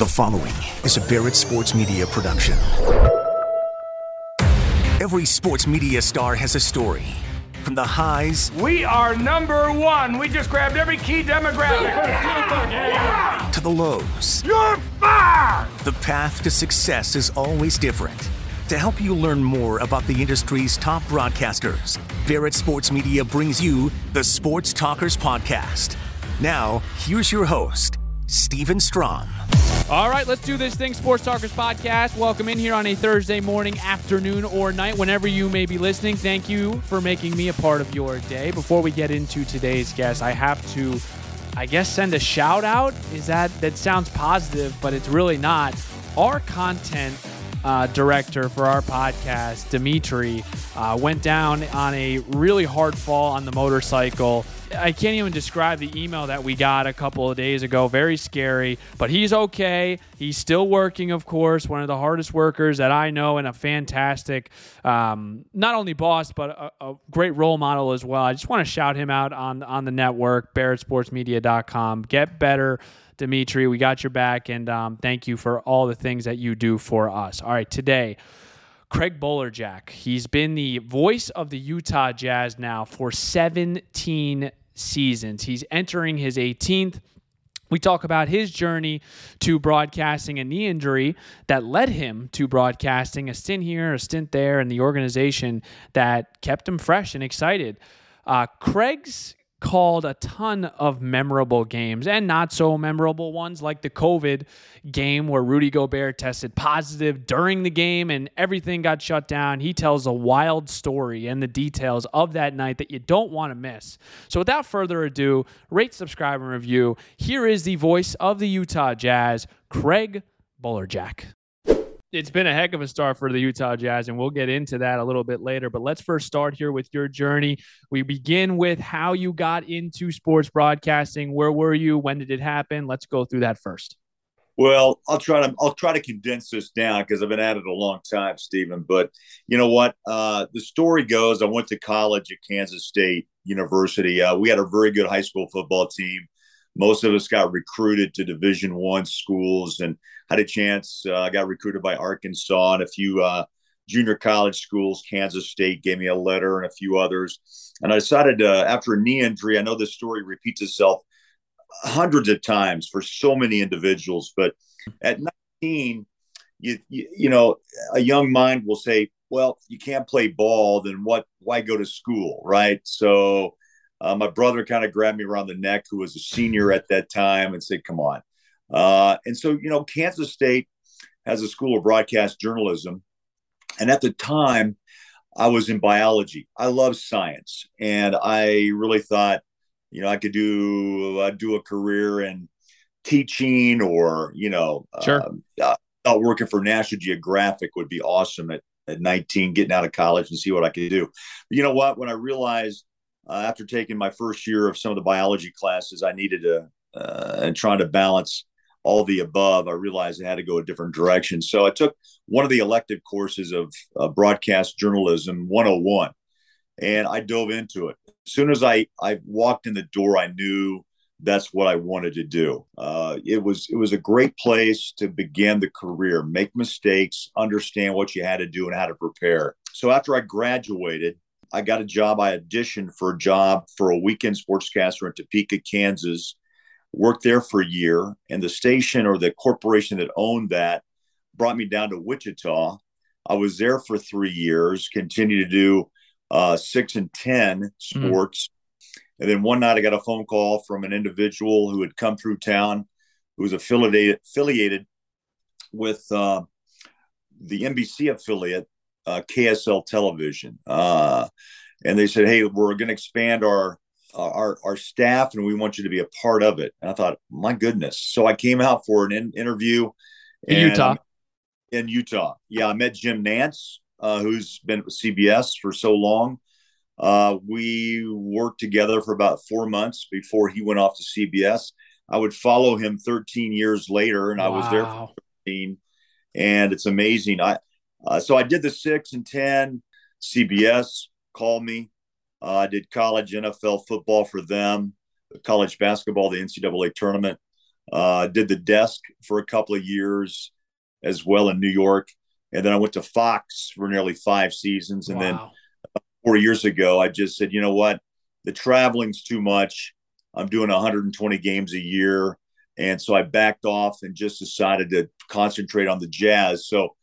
The following is a Barrett Sports Media production. Every sports media star has a story. From the highs We are number one. We just grabbed every key demographic. to the lows, You're fired! the path to success is always different. To help you learn more about the industry's top broadcasters, Barrett Sports Media brings you the Sports Talkers Podcast. Now, here's your host, Stephen Strom. All right, let's do this thing. Sports Talkers Podcast. Welcome in here on a Thursday morning, afternoon, or night, whenever you may be listening. Thank you for making me a part of your day. Before we get into today's guest, I have to, I guess, send a shout out. Is that that sounds positive, but it's really not. Our content uh, director for our podcast, Dimitri, uh, went down on a really hard fall on the motorcycle. I can't even describe the email that we got a couple of days ago. Very scary, but he's okay. He's still working, of course. One of the hardest workers that I know, and a fantastic, um, not only boss but a, a great role model as well. I just want to shout him out on on the network, BarrettSportsMedia.com. Get better. Dimitri, we got your back, and um, thank you for all the things that you do for us. All right, today, Craig Bolerjack. He's been the voice of the Utah Jazz now for 17 seasons. He's entering his 18th. We talk about his journey to broadcasting a knee injury that led him to broadcasting, a stint here, a stint there, and the organization that kept him fresh and excited. Uh, Craig's called a ton of memorable games and not so memorable ones like the COVID game where Rudy Gobert tested positive during the game and everything got shut down. He tells a wild story and the details of that night that you don't want to miss. So without further ado, rate, subscribe, and review. Here is the voice of the Utah Jazz, Craig Bolerjack it's been a heck of a start for the Utah Jazz, and we'll get into that a little bit later. But let's first start here with your journey. We begin with how you got into sports broadcasting. Where were you? When did it happen? Let's go through that first. Well, I'll try to I'll try to condense this down because I've been at it a long time, Stephen. But you know what? Uh, the story goes: I went to college at Kansas State University. Uh, we had a very good high school football team. Most of us got recruited to Division One schools, and had a chance. I uh, got recruited by Arkansas and a few uh, junior college schools. Kansas State gave me a letter, and a few others. And I decided after a knee injury, I know this story repeats itself hundreds of times for so many individuals, but at 19, you, you, you know, a young mind will say, well, you can't play ball, then what? Why go to school, right? So uh, my brother kind of grabbed me around the neck, who was a senior at that time, and said, "Come on." Uh, and so, you know, Kansas State has a school of broadcast journalism, and at the time, I was in biology. I love science, and I really thought, you know, I could do uh, do a career in teaching, or you know, sure. Uh, uh, working for National Geographic would be awesome at, at 19, getting out of college and see what I could do. But you know what? When I realized uh, after taking my first year of some of the biology classes, I needed to uh, and trying to balance all the above. I realized I had to go a different direction. So I took one of the elective courses of uh, broadcast journalism 101, and I dove into it. As soon as I I walked in the door, I knew that's what I wanted to do. Uh, it was it was a great place to begin the career, make mistakes, understand what you had to do and how to prepare. So after I graduated, I got a job. I auditioned for a job for a weekend sportscaster in Topeka, Kansas. Worked there for a year, and the station or the corporation that owned that brought me down to Wichita. I was there for three years, continued to do uh, six and 10 sports. Mm. And then one night I got a phone call from an individual who had come through town who was affiliated, affiliated with uh, the NBC affiliate uh, KSL Television, uh, and they said, "Hey, we're going to expand our our our staff, and we want you to be a part of it." And I thought, "My goodness!" So I came out for an in- interview in Utah. In Utah, yeah, I met Jim Nantz, uh, who's been with CBS for so long. Uh, we worked together for about four months before he went off to CBS. I would follow him 13 years later, and wow. I was there for 13. And it's amazing. I uh, so I did the six and 10. CBS called me. Uh, I did college NFL football for them, college basketball, the NCAA tournament. Uh, did the desk for a couple of years as well in New York. And then I went to Fox for nearly five seasons. And wow. then four years ago, I just said, you know what? The traveling's too much. I'm doing 120 games a year. And so I backed off and just decided to concentrate on the Jazz. So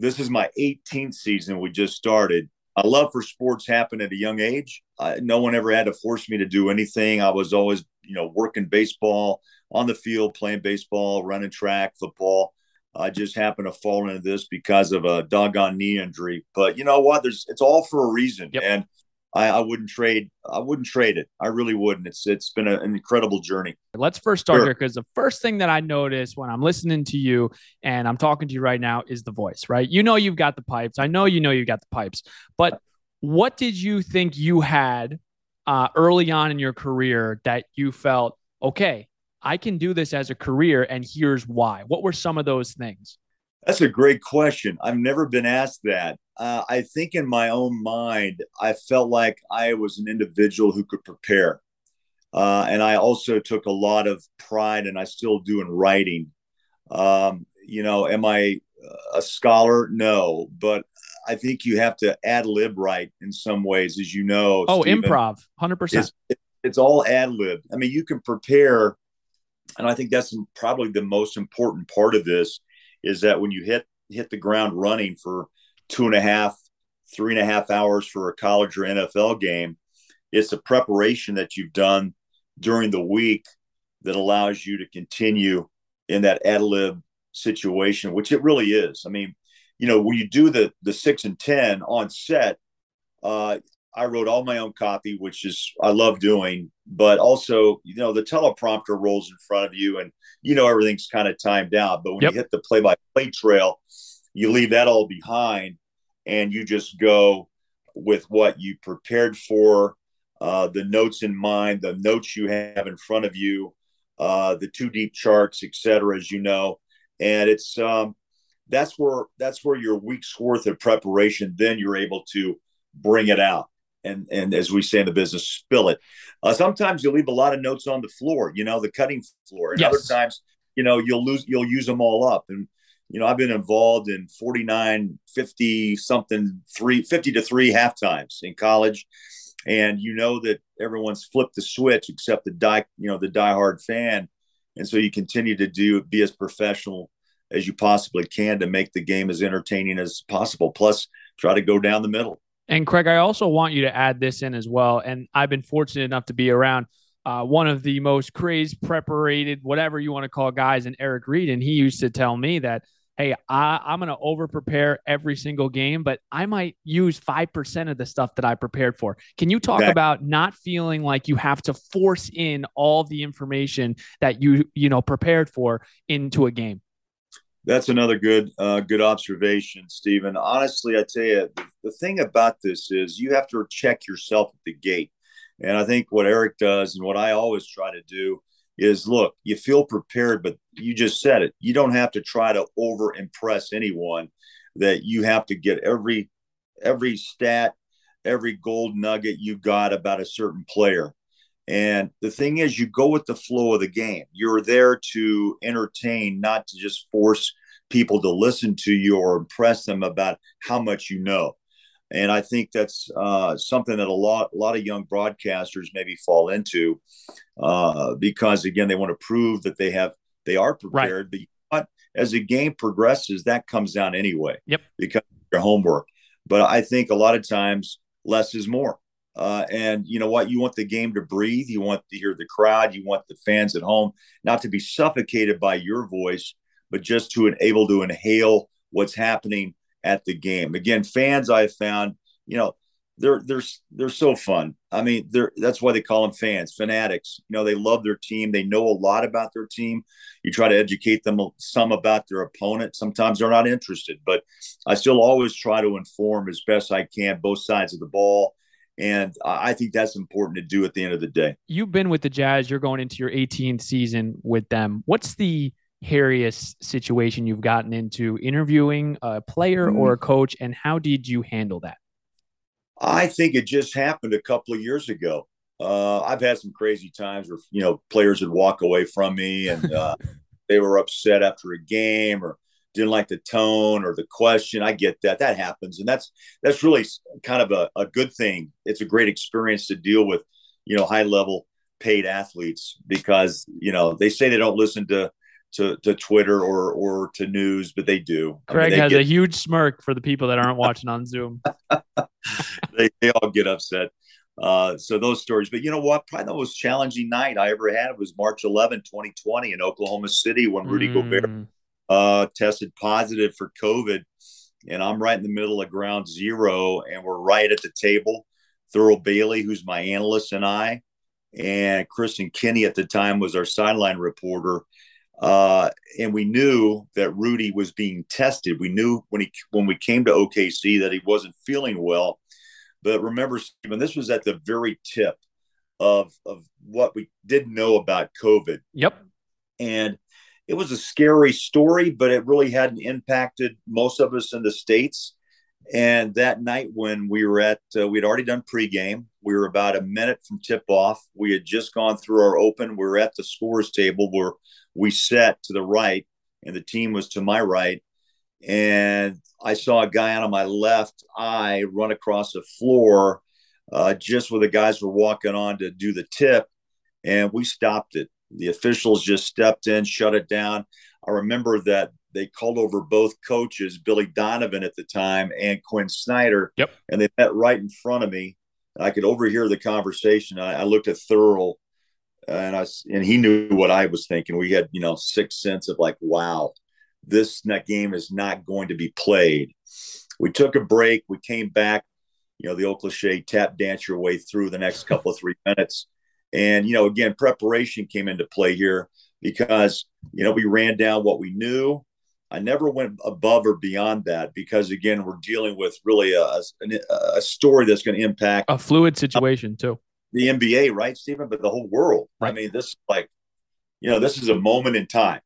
this is my 18th season. We just started. I love for sports happen at a young age. I, no one ever had to force me to do anything. I was always, you know, working baseball on the field, playing baseball, running track, football. I just happened to fall into this because of a doggone knee injury. But you know what? There's it's all for a reason, yep. and I, I, wouldn't trade. I wouldn't trade it. I really wouldn't. It's it's been a, an incredible journey. Let's first start sure. here because the first thing that I notice when I'm listening to you and I'm talking to you right now is the voice. Right? You know you've got the pipes. I know you know you got the pipes. But what did you think you had uh, early on in your career that you felt okay? I can do this as a career, and here's why. What were some of those things? That's a great question. I've never been asked that. Uh, I think in my own mind, I felt like I was an individual who could prepare. Uh, and I also took a lot of pride, and I still do in writing. Um, you know, am I a scholar? No, but I think you have to ad lib right in some ways, as you know. Oh, Stephen. improv, hundred percent. It's all ad lib. I mean, you can prepare and I think that's probably the most important part of this is that when you hit hit the ground running for two and a half, three and a half hours for a college or NFL game, it's the preparation that you've done during the week that allows you to continue in that ad lib situation, which it really is. I mean, you know, when you do the the six and ten on set, uh, I wrote all my own copy, which is I love doing, but also, you know, the teleprompter rolls in front of you and you know everything's kind of timed out. But when yep. you hit the play by play trail, you leave that all behind and you just go with what you prepared for, uh, the notes in mind, the notes you have in front of you, uh, the two deep charts, etc. As you know, and it's um, that's where that's where your week's worth of preparation. Then you're able to bring it out and and as we say in the business, spill it. Uh, sometimes you'll leave a lot of notes on the floor, you know, the cutting floor, and yes. other times, you know, you'll lose, you'll use them all up. And you know, I've been involved in 49, 50 something, three, 50 to three half times in college. And you know that everyone's flipped the switch except the die, you know, the diehard fan. And so you continue to do be as professional as you possibly can to make the game as entertaining as possible. Plus, try to go down the middle. And Craig, I also want you to add this in as well. And I've been fortunate enough to be around uh, one of the most crazed, preparated, whatever you want to call guys, and Eric Reid. And he used to tell me that, hey, I, I'm going to over prepare every single game, but I might use 5% of the stuff that I prepared for. Can you talk okay. about not feeling like you have to force in all the information that you, you know, prepared for into a game? That's another good uh, good observation, Stephen. Honestly, I tell you, the thing about this is you have to check yourself at the gate. And I think what Eric does and what I always try to do is look, you feel prepared, but you just said it. You don't have to try to over impress anyone that you have to get every every stat, every gold nugget you got about a certain player. And the thing is, you go with the flow of the game. You're there to entertain, not to just force people to listen to you or impress them about how much you know. And I think that's uh, something that a lot, a lot of young broadcasters maybe fall into uh, because, again, they want to prove that they have, they are prepared. Right. But as the game progresses, that comes down anyway. Yep. Because your homework. But I think a lot of times less is more. Uh, and you know what? You want the game to breathe. You want to hear the crowd. You want the fans at home not to be suffocated by your voice, but just to able to inhale what's happening at the game. Again, fans I found, you know, they're they're they're so fun. I mean, they're that's why they call them fans, fanatics. You know, they love their team. They know a lot about their team. You try to educate them some about their opponent. Sometimes they're not interested, but I still always try to inform as best I can both sides of the ball and I think that's important to do at the end of the day. You've been with the Jazz. You're going into your 18th season with them. What's the hairiest situation you've gotten into interviewing a player mm-hmm. or a coach, and how did you handle that? I think it just happened a couple of years ago. Uh, I've had some crazy times where you know players would walk away from me and uh, they were upset after a game or didn't like the tone or the question. I get that. That happens, and that's that's really kind of a, a good thing. It's a great experience to deal with, you know, high level paid athletes because you know they say they don't listen to to, to Twitter or or to news, but they do. Craig I mean, they has get, a huge smirk for the people that aren't watching on Zoom. they, they all get upset. Uh, so those stories, but you know what? Probably the most challenging night I ever had was March 11, 2020 in Oklahoma City when Rudy mm. Gobert uh, tested positive for COVID. And I'm right in the middle of ground zero, and we're right at the table. Thurl Bailey, who's my analyst, and I, and Kristen Kinney at the time was our sideline reporter. Uh, and we knew that Rudy was being tested. We knew when he when we came to OKC that he wasn't feeling well. But remember, Stephen, this was at the very tip of of what we didn't know about COVID. Yep. And it was a scary story, but it really hadn't impacted most of us in the states. And that night when we were at, uh, we'd already done pregame. We were about a minute from tip off. We had just gone through our open. We were at the scores table where we sat to the right, and the team was to my right. And I saw a guy on my left eye run across the floor uh, just where the guys were walking on to do the tip. And we stopped it. The officials just stepped in, shut it down. I remember that they called over both coaches, Billy Donovan at the time and Quin Snyder. Yep. And they met right in front of me. I could overhear the conversation. I, I looked at Thurl and I and he knew what I was thinking. We had, you know, six sense of like, wow, this game is not going to be played. We took a break. We came back. You know, the old cliche, tap dance your way through the next couple of three minutes. And, you know, again, preparation came into play here because, you know, we ran down what we knew. I never went above or beyond that because, again, we're dealing with really a, a, a story that's going to impact a fluid situation, too. The NBA, right, Stephen? But the whole world. Right. I mean, this like, you know, this is a moment in time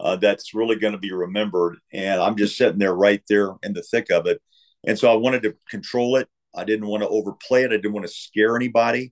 uh, that's really going to be remembered. And I'm just sitting there right there in the thick of it. And so I wanted to control it. I didn't want to overplay it. I didn't want to scare anybody In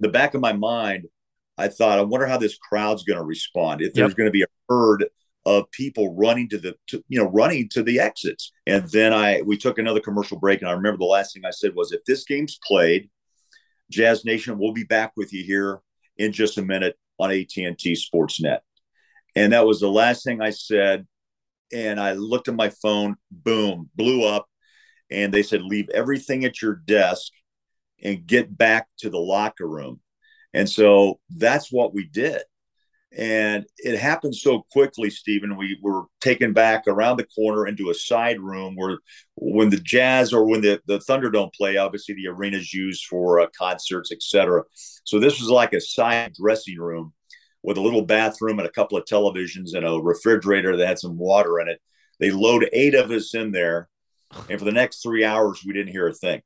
the back of my mind, I thought, I wonder how this crowd's going to respond. If there's going to be a herd of people running to the, to, you know, running to the exits. And then I, we took another commercial break, and I remember the last thing I said was, if this game's played, Jazz Nation, we'll be back with you here in just a minute on AT&T Sportsnet. And that was the last thing I said. And I looked at my phone, boom, blew up. And they said, leave everything at your desk and get back to the locker room. And so that's what we did. And it happened so quickly, Stephen. We were taken back around the corner into a side room where, when the Jazz or when the, the Thunderdome play, obviously the arena is used for uh, concerts, etc. So this was like a side dressing room with a little bathroom and a couple of televisions and a refrigerator that had some water in it. They load eight of us in there, and for the next three hours, we didn't hear a thing.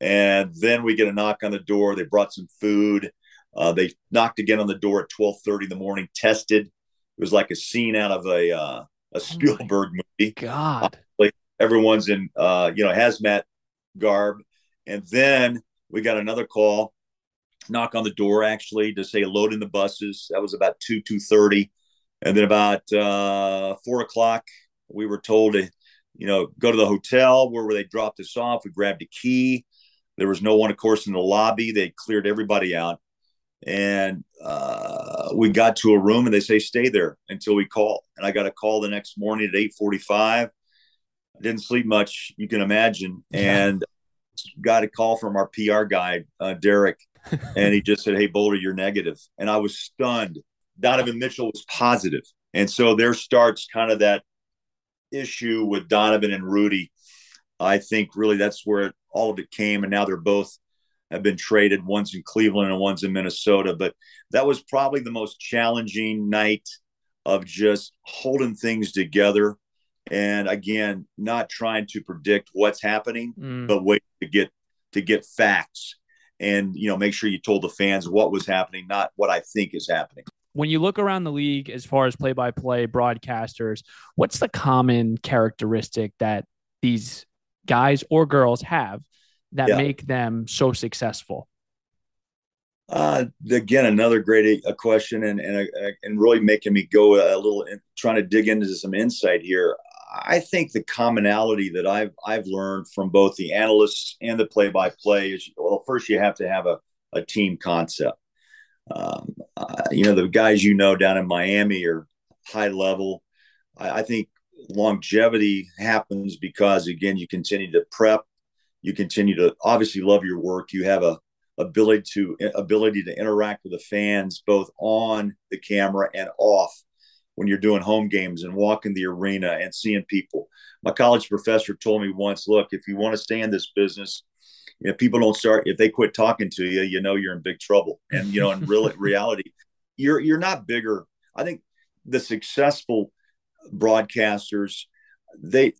And then we get a knock on the door. They brought some food. Uh, they knocked again on the door at 12:30 in the morning. Tested. It was like a scene out of a uh, a oh Spielberg oh movie. God. Like everyone's in uh, you know hazmat garb, and then we got another call, knock on the door actually to say load in the buses. That was about two two thirty, and then about uh, four o'clock we were told to you know go to the hotel where they dropped us off. We grabbed a key there was no one, of course, in the lobby. They cleared everybody out. And uh, we got to a room and they say, stay there until we call. And I got a call the next morning at 845. I didn't sleep much, you can imagine. And got a call from our PR guy, uh, Derek. and he just said, hey, Boulder, you're negative. And I was stunned. Donovan Mitchell was positive. And so there starts kind of that issue with Donovan and Rudy. I think really that's where all of it came, and now they're both have been traded. once in Cleveland and once in Minnesota. But that was probably the most challenging night of just holding things together. And again, not trying to predict what's happening, mm. but wait to get to get facts and you know make sure you told the fans what was happening, not what I think is happening. When you look around the league as far as play-by-play broadcasters, what's the common characteristic that these guys or girls have that yeah. make them so successful? Uh, again, another great a question, and and and really making me go a little, trying to dig into some insight here. I think the commonality that I've I've learned from both the analysts and the play-by-play is well, first you have to have a, a team concept. Um, uh, you know, the guys you know down in Miami are high level. I, I think longevity happens because again, you continue to prep, you continue to obviously love your work. You have a ability to ability to interact with the fans both on the camera and off when you're doing home games and walking the arena and seeing people. My college professor told me once, look, if you want to stay in this business, if people don't start, if they quit talking to you, you know you're in big trouble. And you know, in real reality, you're you're not bigger. I think the successful broadcasters, they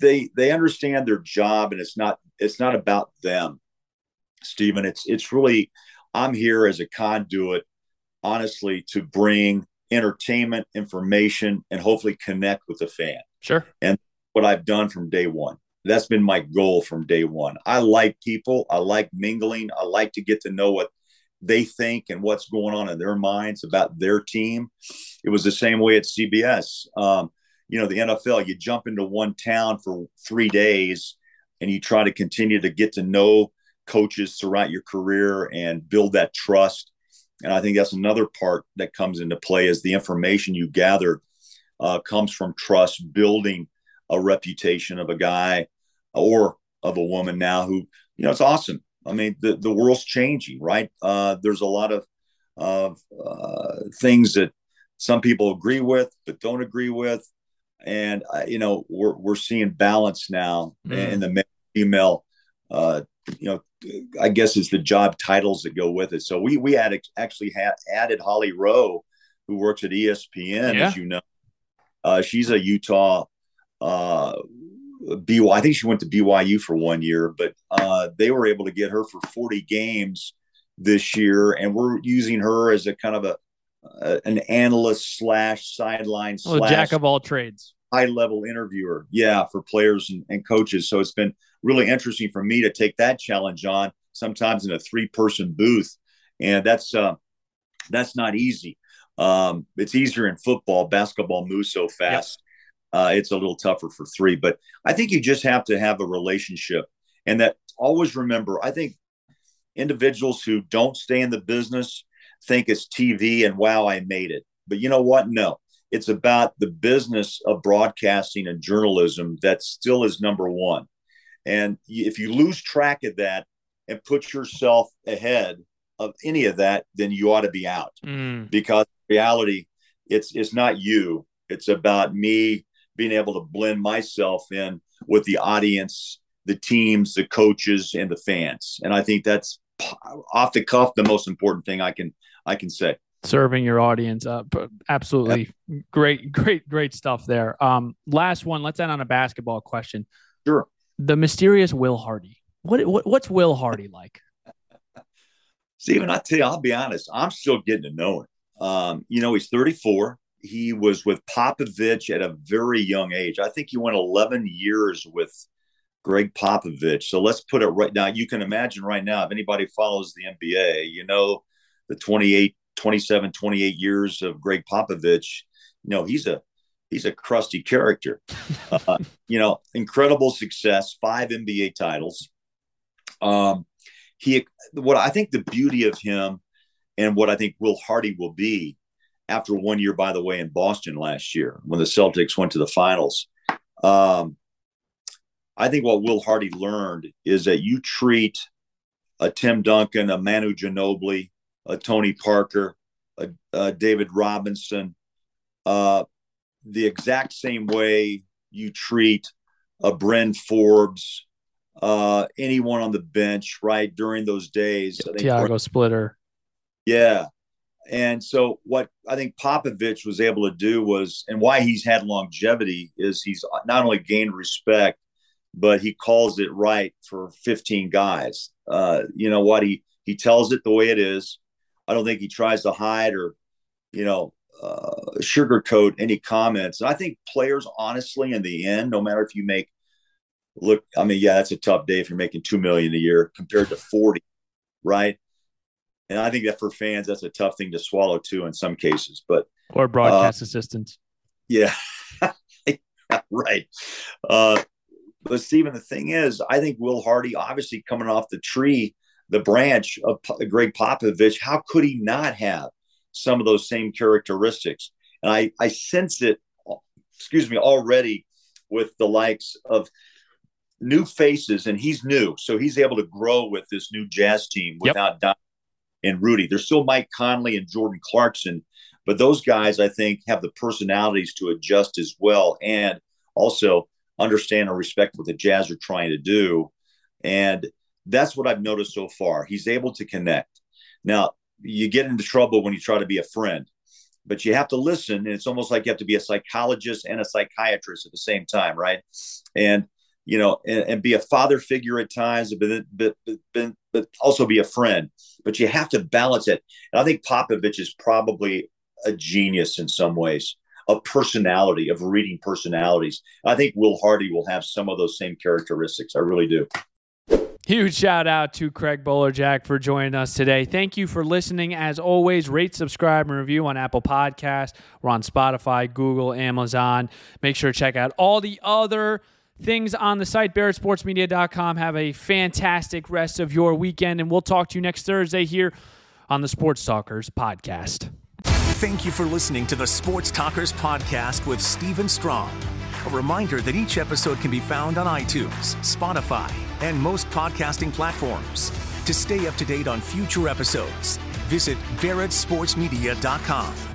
they they understand their job, and it's not it's not about them, Stephen. It's it's really I'm here as a conduit, honestly, to bring entertainment, information, and hopefully connect with the fan. Sure. And what I've done from day one. That's been my goal from day one. I like people. I like mingling. I like to get to know what they think and what's going on in their minds about their team. It was the same way at CBS. Um, you know, the NFL, you jump into one town for three days and you try to continue to get to know coaches throughout your career and build that trust and I think that's another part that comes into play is the information you gather uh, comes from trust, building a reputation of a guy or of a woman now who, you know, it's awesome. I mean, the, the world's changing, right? Uh, there's a lot of, of uh, things that some people agree with, but don't agree with. And, uh, you know, we're, we're seeing balance now mm. in the male female, uh, you know, I guess it's the job titles that go with it. So we we had actually had added Holly Rowe, who works at ESPN, yeah. as you know. Uh, she's a Utah uh, BYU. I think she went to BYU for one year, but uh, they were able to get her for 40 games this year, and we're using her as a kind of a, a an analyst slash sideline well, slash jack of all trades, high level interviewer. Yeah, for players and, and coaches. So it's been really interesting for me to take that challenge on sometimes in a three person booth and that's uh, that's not easy um, it's easier in football basketball moves so fast yep. uh, it's a little tougher for three but i think you just have to have a relationship and that always remember i think individuals who don't stay in the business think it's tv and wow i made it but you know what no it's about the business of broadcasting and journalism that still is number one and if you lose track of that and put yourself ahead of any of that, then you ought to be out mm. because reality, it's it's not you. It's about me being able to blend myself in with the audience, the teams, the coaches, and the fans. And I think that's off the cuff the most important thing I can I can say. Serving your audience up, absolutely yep. great, great, great stuff there. Um, last one. Let's end on a basketball question. Sure the mysterious Will Hardy. What, what what's Will Hardy like? Stephen, I tell you, I'll be honest. I'm still getting to know him. Um, you know, he's 34. He was with Popovich at a very young age. I think he went 11 years with Gregg Popovich. So let's put it right now. You can imagine right now, if anybody follows the NBA, you know, the 28, 27, 28 years of Gregg Popovich. You know, he's a he's a crusty character. Uh, you know, incredible success, five NBA titles. Um, he, what I think the beauty of him, and what I think Will Hardy will be after one year, by the way, in Boston last year when the Celtics went to the finals. Um, I think what Will Hardy learned is that you treat a Tim Duncan, a Manu Ginobili, Tony Parker, a, a David Robinson, uh, the exact same way you treat a Bryn Forbes, uh, anyone on the bench, right, during those days. Tiago Splitter. Yeah. And so what I think Popovich was able to do was, and why he's had longevity is he's not only gained respect, but he calls it right for 15 guys. Uh, you know what? He he tells it the way it is. I don't think he tries to hide or, you know, uh, sugarcoat any comments. And I think players, honestly, in the end, no matter if you make look, I mean, yeah, that's a tough day if you're making two million a year compared to 40, right? and I think that for fans, that's a tough thing to swallow too in some cases. But or broadcast uh, assistants. Yeah, right. Uh, but Stephen, the thing is, I think Will Hardy, obviously coming off the tree, the branch of Gregg Popovich, how could he not have some of those same characteristics? And I, I sense it, excuse me, already with the likes of new faces, and he's new, so he's able to grow with this new Jazz team without yep. Don and Rudy. There's still Mike Conley and Jordan Clarkson, but those guys, I think, have the personalities to adjust as well, and also understand and respect what the Jazz are trying to do. And that's what I've noticed so far. He's able to connect. Now, you get into trouble when you try to be a friend, but you have to listen. And it's almost like you have to be a psychologist and a psychiatrist at the same time, right? And you know, and, and be a father figure at times, but, but, but, but also be a friend. But you have to balance it. And I think Popovich is probably a genius in some ways of personality, of reading personalities. I think Will Hardy will have some of those same characteristics. I really do. Huge shout out to Craig Bolerjack for joining us today. Thank you for listening. As always, rate, subscribe, and review on Apple Podcasts. We're on Spotify, Google, Amazon. Make sure to check out all the other things on the site, barrettsportsmedia.com. Have a fantastic rest of your weekend, and we'll talk to you next Thursday here on the Sports Talkers podcast. Thank you for listening to the Sports Talkers podcast with Stephen Strom. A reminder that each episode can be found on iTunes, Spotify, and most podcasting platforms. To stay up to date on future episodes, visit barrettsportsmedia.com.